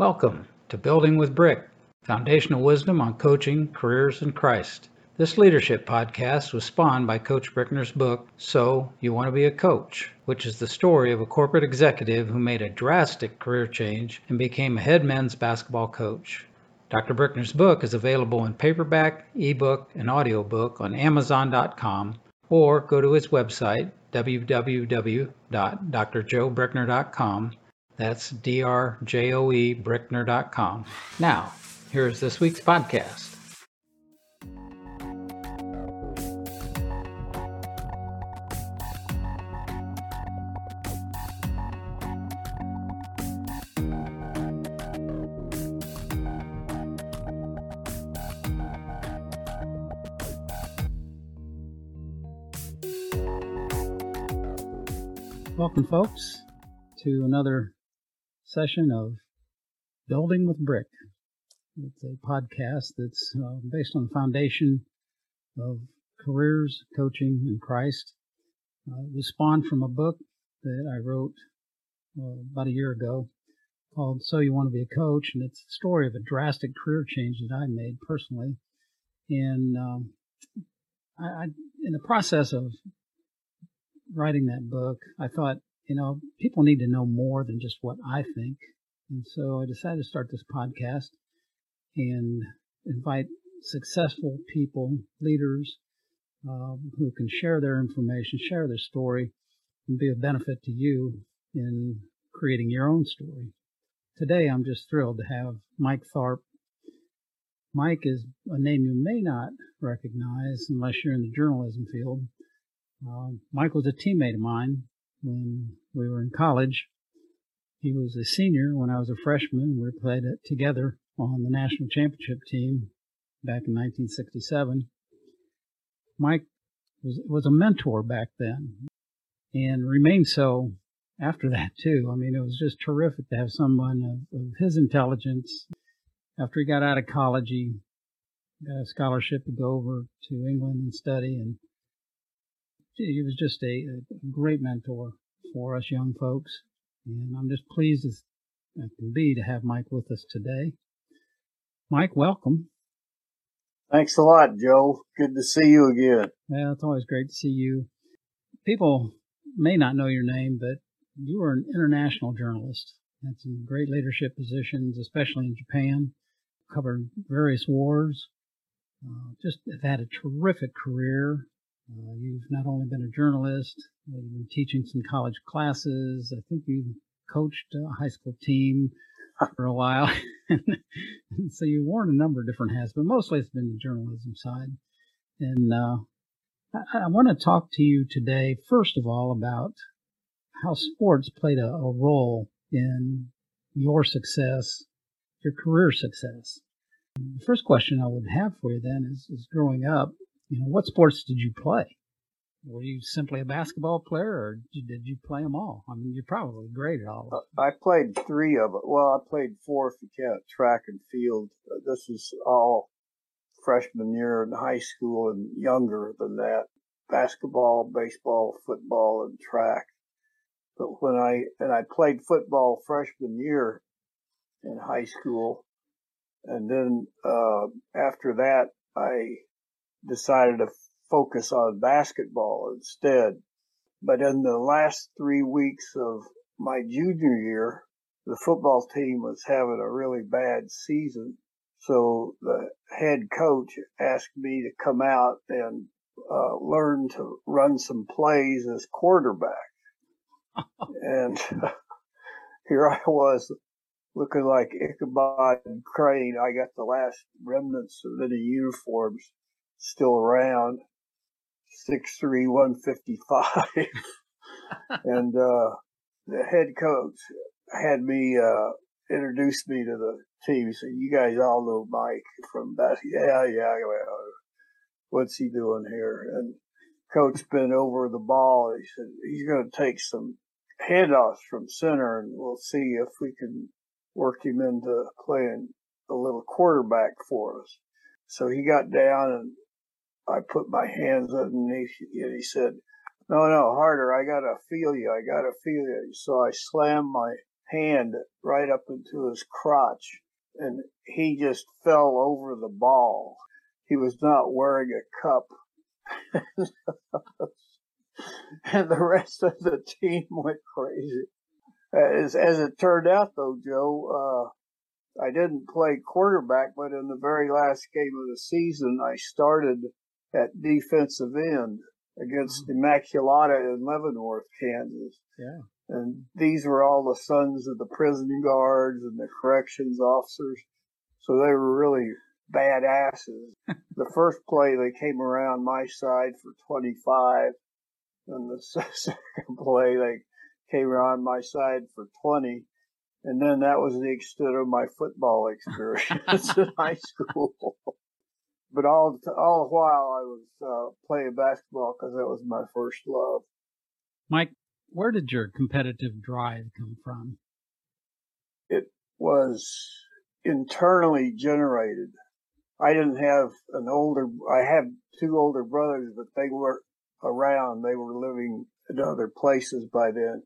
Welcome to Building with Brick, foundational wisdom on coaching, careers, and Christ. This leadership podcast was spawned by Coach Brickner's book, So You Want to Be a Coach, which is the story of a corporate executive who made a drastic career change and became a head men's basketball coach. Dr. Brickner's book is available in paperback, ebook, and audiobook on Amazon.com or go to his website, www.drjoebrickner.com. That's D-R-J-O-E Brickner.com. Now, here's this week's podcast. Welcome, folks, to another session of Building with Brick. It's a podcast that's uh, based on the foundation of careers, coaching, and Christ. Uh, it was spawned from a book that I wrote uh, about a year ago called So You Want to Be a Coach, and it's the story of a drastic career change that I made personally. And um, I, I, in the process of writing that book, I thought, you know, people need to know more than just what I think. And so I decided to start this podcast and invite successful people, leaders, um, who can share their information, share their story, and be of benefit to you in creating your own story. Today, I'm just thrilled to have Mike Tharp. Mike is a name you may not recognize unless you're in the journalism field. Um, Mike was a teammate of mine when we were in college. He was a senior when I was a freshman. We played it together on the national championship team back in 1967. Mike was was a mentor back then, and remained so after that too. I mean, it was just terrific to have someone of, of his intelligence. After he got out of college, he got a scholarship to go over to England and study, and he was just a, a great mentor for us young folks. And I'm just pleased as I can be to have Mike with us today. Mike, welcome. Thanks a lot, Joe. Good to see you again. Yeah, it's always great to see you. People may not know your name, but you are an international journalist. Had some great leadership positions, especially in Japan. Covered various wars. Uh, just have had a terrific career uh, you've not only been a journalist, uh, you've been teaching some college classes. I think you coached a high school team for a while. so you've worn a number of different hats, but mostly it's been the journalism side. And uh, I, I want to talk to you today, first of all, about how sports played a, a role in your success, your career success. The first question I would have for you then is, is growing up, you know, what sports did you play? Were you simply a basketball player, or did you play them all? I mean, you're probably great at all. Uh, I played three of it. Well, I played four if you count track and field. This is all freshman year in high school and younger than that. Basketball, baseball, football, and track. But when I and I played football freshman year in high school, and then uh, after that I decided to focus on basketball instead. But in the last three weeks of my junior year, the football team was having a really bad season. So the head coach asked me to come out and uh, learn to run some plays as quarterback. and here I was looking like Ichabod Crane. I got the last remnants of any uniforms still around, six three one fifty five, and uh, the head coach had me uh, introduce me to the team. He said, "You guys all know Mike from basketball." Yeah, yeah. What's he doing here? And coach bent over the ball. He said, "He's going to take some handoffs from center, and we'll see if we can work him into playing a little quarterback for us." So he got down and I put my hands underneath you. And he said, no, no, harder. I got to feel you. I got to feel you. So I slammed my hand right up into his crotch and he just fell over the ball. He was not wearing a cup. and the rest of the team went crazy. As, as it turned out, though, Joe, uh, I didn't play quarterback, but in the very last game of the season, I started at defensive end against mm-hmm. Immaculata in Leavenworth, Kansas. Yeah. And these were all the sons of the prison guards and the corrections officers. So they were really badasses. the first play, they came around my side for 25. And the second play, they came around my side for 20. And then that was the extent of my football experience in high school. But all all the while I was uh, playing basketball because that was my first love. Mike, where did your competitive drive come from? It was internally generated. I didn't have an older, I had two older brothers, but they weren't around. They were living in other places by then.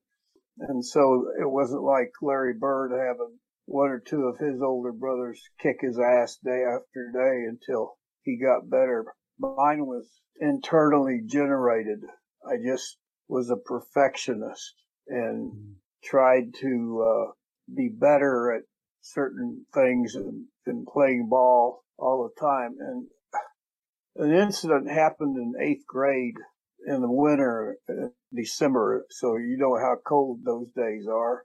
And so it wasn't like Larry Bird having one or two of his older brothers kick his ass day after day until he got better. Mine was internally generated. I just was a perfectionist and tried to uh, be better at certain things and, and playing ball all the time. And an incident happened in eighth grade in the winter, in December, so you know how cold those days are.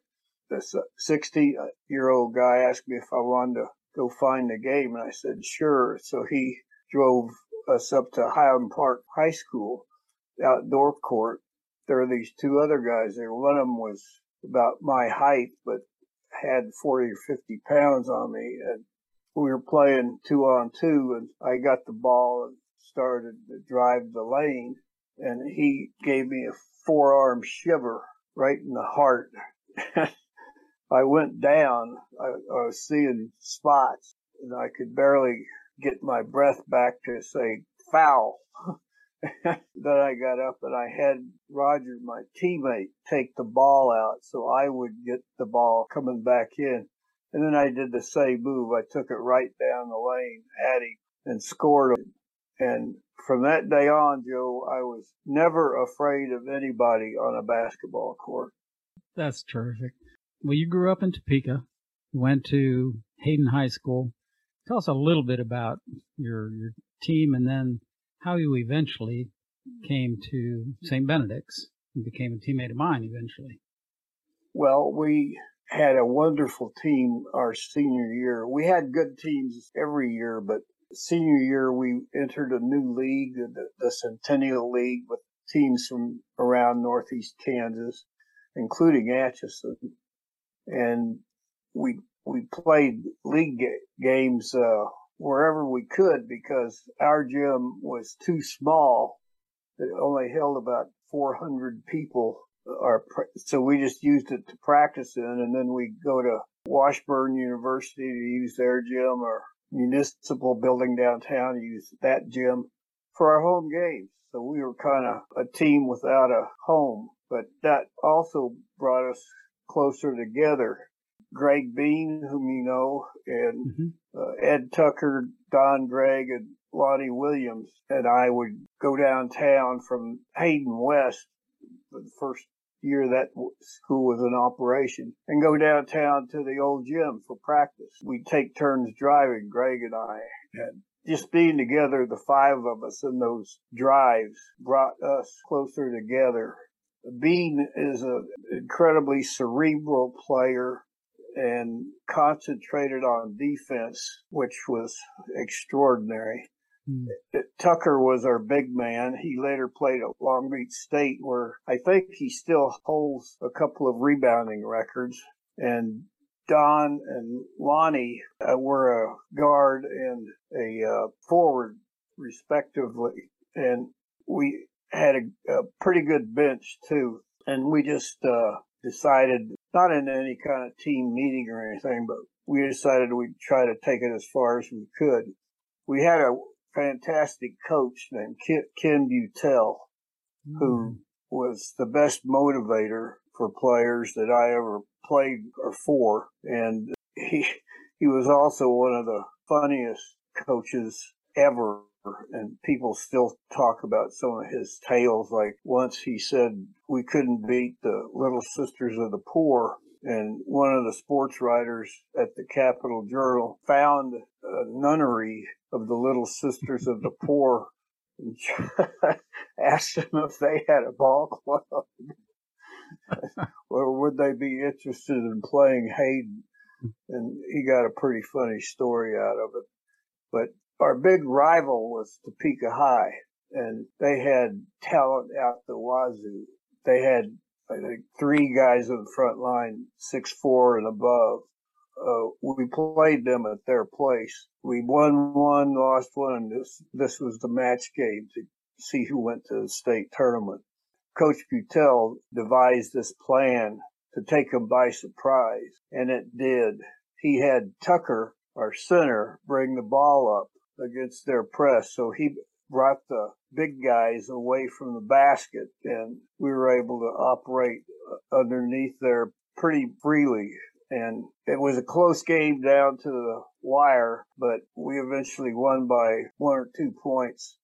This 60 year old guy asked me if I wanted to go find the game, and I said, sure. So he drove us up to Highland Park High School outdoor court there were these two other guys there. One of them was about my height, but had 40 or 50 pounds on me. And we were playing two on two, and I got the ball and started to drive the lane. And he gave me a forearm shiver right in the heart. I went down. I, I was seeing spots, and I could barely get my breath back to say foul. then I got up and I had Roger, my teammate, take the ball out so I would get the ball coming back in. And then I did the same move. I took it right down the lane at him and scored him. And from that day on, Joe, I was never afraid of anybody on a basketball court. That's terrific. Well, you grew up in Topeka, went to Hayden High School. Tell us a little bit about your your team and then how you eventually came to St. Benedict's and became a teammate of mine eventually. Well, we had a wonderful team our senior year. We had good teams every year, but senior year we entered a new league, the, the Centennial League, with teams from around northeast Kansas, including Atchison, and we we played league games uh, wherever we could because our gym was too small. It only held about 400 people. Or, so we just used it to practice in, and then we go to Washburn University to use their gym or municipal building downtown to use that gym for our home games. So we were kind of a team without a home, but that also brought us closer together Greg Bean, whom you know, and mm-hmm. uh, Ed Tucker, Don Gregg, and Lonnie Williams, and I would go downtown from Hayden West for the first year that school was in operation and go downtown to the old gym for practice. We'd take turns driving, Greg and I, and just being together, the five of us in those drives brought us closer together. Bean is an incredibly cerebral player and concentrated on defense, which was extraordinary. Mm. Tucker was our big man. He later played at Long Beach State, where I think he still holds a couple of rebounding records. And Don and Lonnie uh, were a guard and a uh, forward, respectively. And we had a, a, pretty good bench, too. And we just uh, decided not in any kind of team meeting or anything, but we decided we'd try to take it as far as we could. We had a fantastic coach named Ken Butel, mm. who was the best motivator for players that I ever played or four, and he he was also one of the funniest coaches ever. And people still talk about some of his tales. Like once he said we couldn't beat the Little Sisters of the Poor, and one of the sports writers at the Capital Journal found a nunnery of the Little Sisters of the Poor and asked them if they had a ball club or would they be interested in playing Hayden. And he got a pretty funny story out of it. But our big rival was Topeka High, and they had talent out the wazoo. They had I think three guys on the front line, six four and above. Uh, we played them at their place. We won one, lost one, this this was the match game to see who went to the state tournament. Coach Butel devised this plan to take them by surprise, and it did. He had Tucker, our center, bring the ball up against their press, so he brought the big guys away from the basket, and we were able to operate uh, underneath there pretty freely. And it was a close game down to the wire, but we eventually won by one or two points.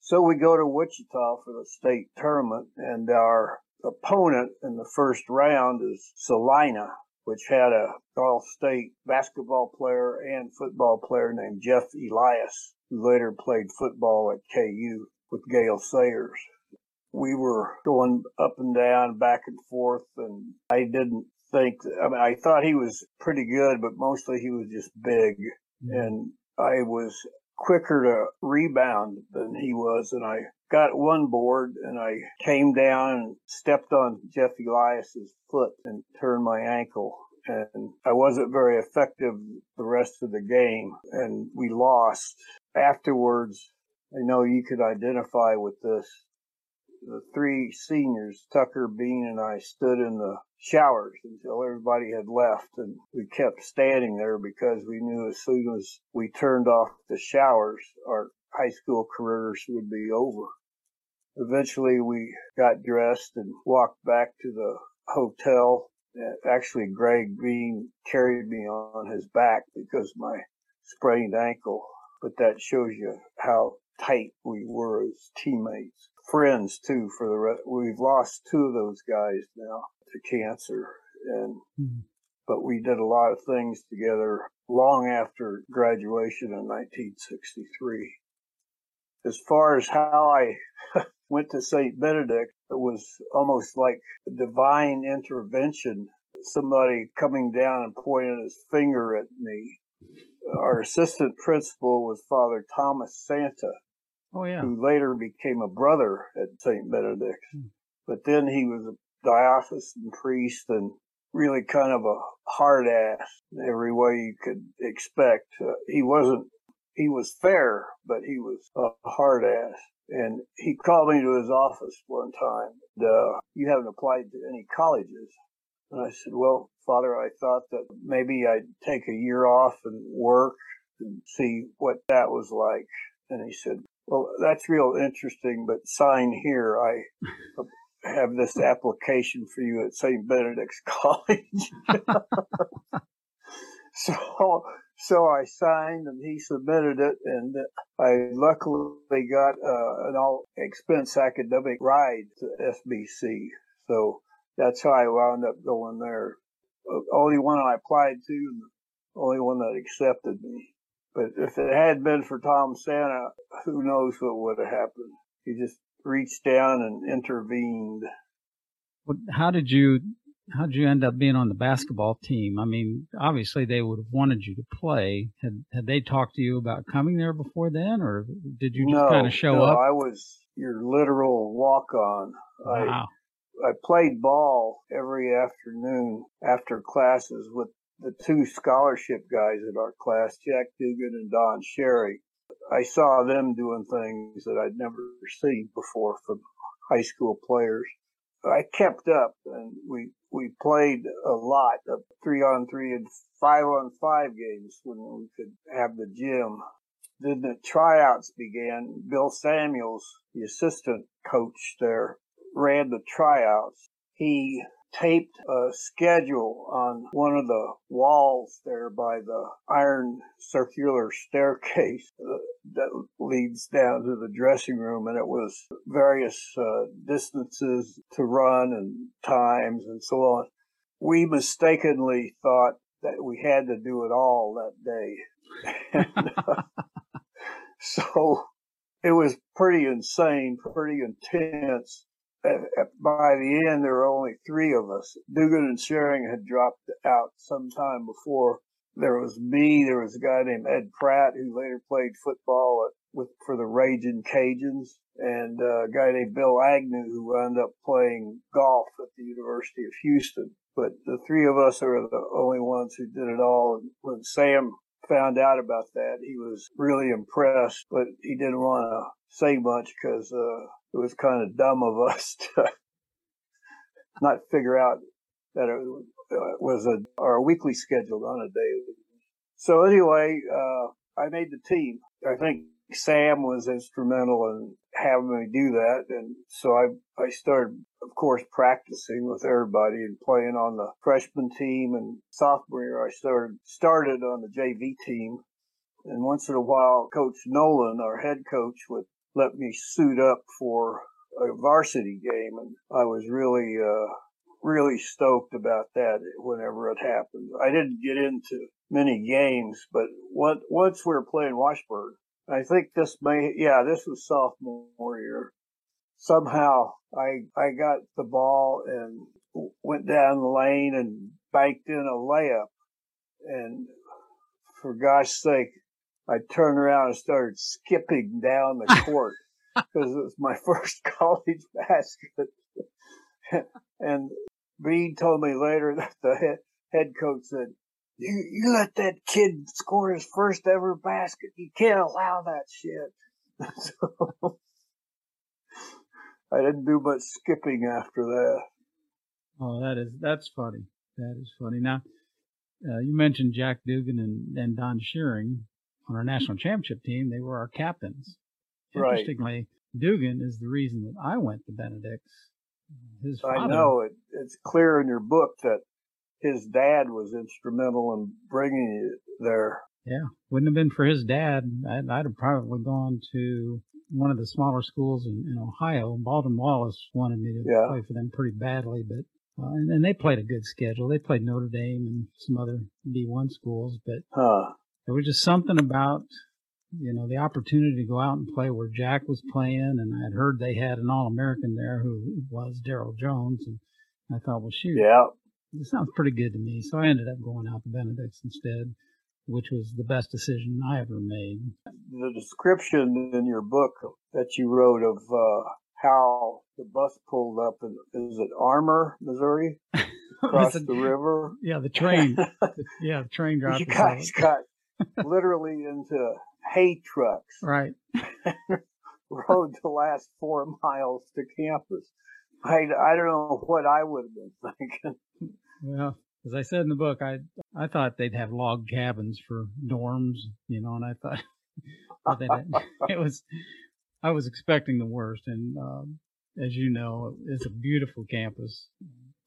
So we go to Wichita for the state tournament, and our opponent in the first round is Salina, which had a all-state basketball player and football player named Jeff Elias, who later played football at KU with Gale Sayers. We were going up and down, back and forth, and I didn't think, I mean, I thought he was pretty good, but mostly he was just big. Mm-hmm. And I was quicker to rebound than he was, and I got one board and I came down and stepped on Jeff Elias's foot and turned my ankle. And I wasn't very effective the rest of the game, and we lost. Afterwards, I know you could identify with this. The three seniors, Tucker, Bean, and I, stood in the showers until everybody had left, and we kept standing there because we knew as soon as we turned off the showers, our high school careers would be over. Eventually, we got dressed and walked back to the hotel. Actually, Greg Bean carried me on his back because my sprained ankle, but that shows you how tight we were as teammates. Friends too for the rest. We've lost two of those guys now to cancer and mm-hmm. but we did a lot of things together long after graduation in 1963. As far as how I went to St. Benedict, it was almost like a divine intervention. Somebody coming down and pointing his finger at me. Our assistant principal was Father Thomas Santa, Oh yeah. Who later became a brother at St. Benedict's. Hmm. But then he was a diocesan priest and really kind of a hard ass in every way you could expect. Uh, he wasn't, he was fair, but he was a hard ass. And he called me to his office one time. Uh, you haven't applied to any colleges. And I said, well, Father, I thought that maybe I'd take a year off and work and see what that was like. And he said, well, that's real interesting, but sign here. I have this application for you at St. Benedict's College. so, so I signed and he submitted it and I luckily got uh, an all expense academic ride to SBC. So that's how I wound up going there. The only one I applied to and the only one that accepted me. But if it had been for Tom Santa, who knows what would have happened? He just reached down and intervened. How did you how did you end up being on the basketball team? I mean, obviously they would have wanted you to play. Had had they talked to you about coming there before then, or did you just no, kind of show no, up? I was your literal walk on. Wow. I, I played ball every afternoon after classes with the two scholarship guys in our class, Jack Dugan and Don Sherry. I saw them doing things that I'd never seen before from high school players. I kept up and we, we played a lot of three on three and five on five games when we could have the gym. Then the tryouts began. Bill Samuels, the assistant coach there, ran the tryouts. He taped a schedule on one of the walls there by the iron circular staircase that leads down to the dressing room and it was various uh, distances to run and times and so on. We mistakenly thought that we had to do it all that day. and, uh, so it was pretty insane, pretty intense by the end, there were only three of us. Dugan and Sharing had dropped out some time before. There was me. There was a guy named Ed Pratt who later played football at, with for the Raging Cajuns, and uh, a guy named Bill Agnew who wound up playing golf at the University of Houston. But the three of us are the only ones who did it all. And when Sam found out about that, he was really impressed, but he didn't want to say much because uh, it was kind of dumb of us to not figure out that it was a our weekly schedule on a daily. So anyway, uh, I made the team. I think Sam was instrumental in having me do that, and so I I started, of course, practicing with everybody and playing on the freshman team. And sophomore year, I started started on the JV team, and once in a while, Coach Nolan, our head coach, would let me suit up for a varsity game, and I was really, uh, really stoked about that whenever it happened. I didn't get into many games, but once we were playing Washburn, I think this may, yeah, this was sophomore year. Somehow I, I got the ball and went down the lane and banked in a layup. And for gosh sake, I turned around and started skipping down the court because it was my first college basket. and Bean told me later that the head, head coach said, you, you let that kid score his first ever basket. You can't allow that shit. so, I didn't do much skipping after that. Oh, that is, that's funny. That is funny. Now, uh, you mentioned Jack Dugan and, and Don Shearing on our national championship team. They were our captains. Right. Interestingly, Dugan is the reason that I went to Benedict's. His father, I know it. It's clear in your book that his dad was instrumental in bringing you there. Yeah, wouldn't have been for his dad, I'd, I'd have probably gone to one of the smaller schools in, in Ohio. Baldwin Wallace wanted me to yeah. play for them pretty badly, but uh, and, and, they played a good schedule. They played Notre Dame and some other D1 schools, but huh. There was just something about you know the opportunity to go out and play where Jack was playing, and I had heard they had an All American there who was Daryl Jones, and I thought, well, shoot, yeah, it sounds pretty good to me. So I ended up going out to Benedict's instead, which was the best decision I ever made. The description in your book that you wrote of uh, how the bus pulled up in, is it Armour, Missouri? Across the river. Yeah, the train. yeah, the train dropped. You guys got literally into hay trucks. Right. rode the last four miles to campus. I, I don't know what I would have been thinking. Well, as I said in the book, I I thought they'd have log cabins for dorms, you know, and I thought, it was I was expecting the worst, and um, as you know, it's a beautiful campus,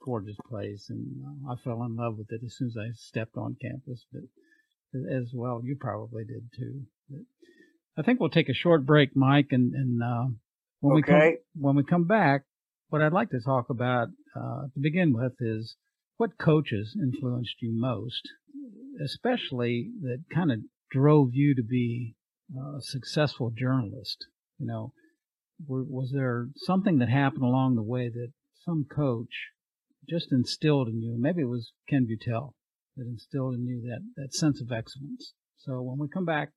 gorgeous place, and uh, I fell in love with it as soon as I stepped on campus. But as well, you probably did too. I think we'll take a short break, Mike, and and uh, when okay. we come when we come back, what I'd like to talk about uh, to begin with is what coaches influenced you most, especially that kind of drove you to be a successful journalist. You know, were, was there something that happened along the way that some coach just instilled in you? Maybe it was Ken Butel that instilled in you that, that sense of excellence. So when we come back,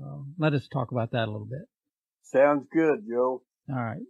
uh, let us talk about that a little bit. Sounds good, Joe. All right.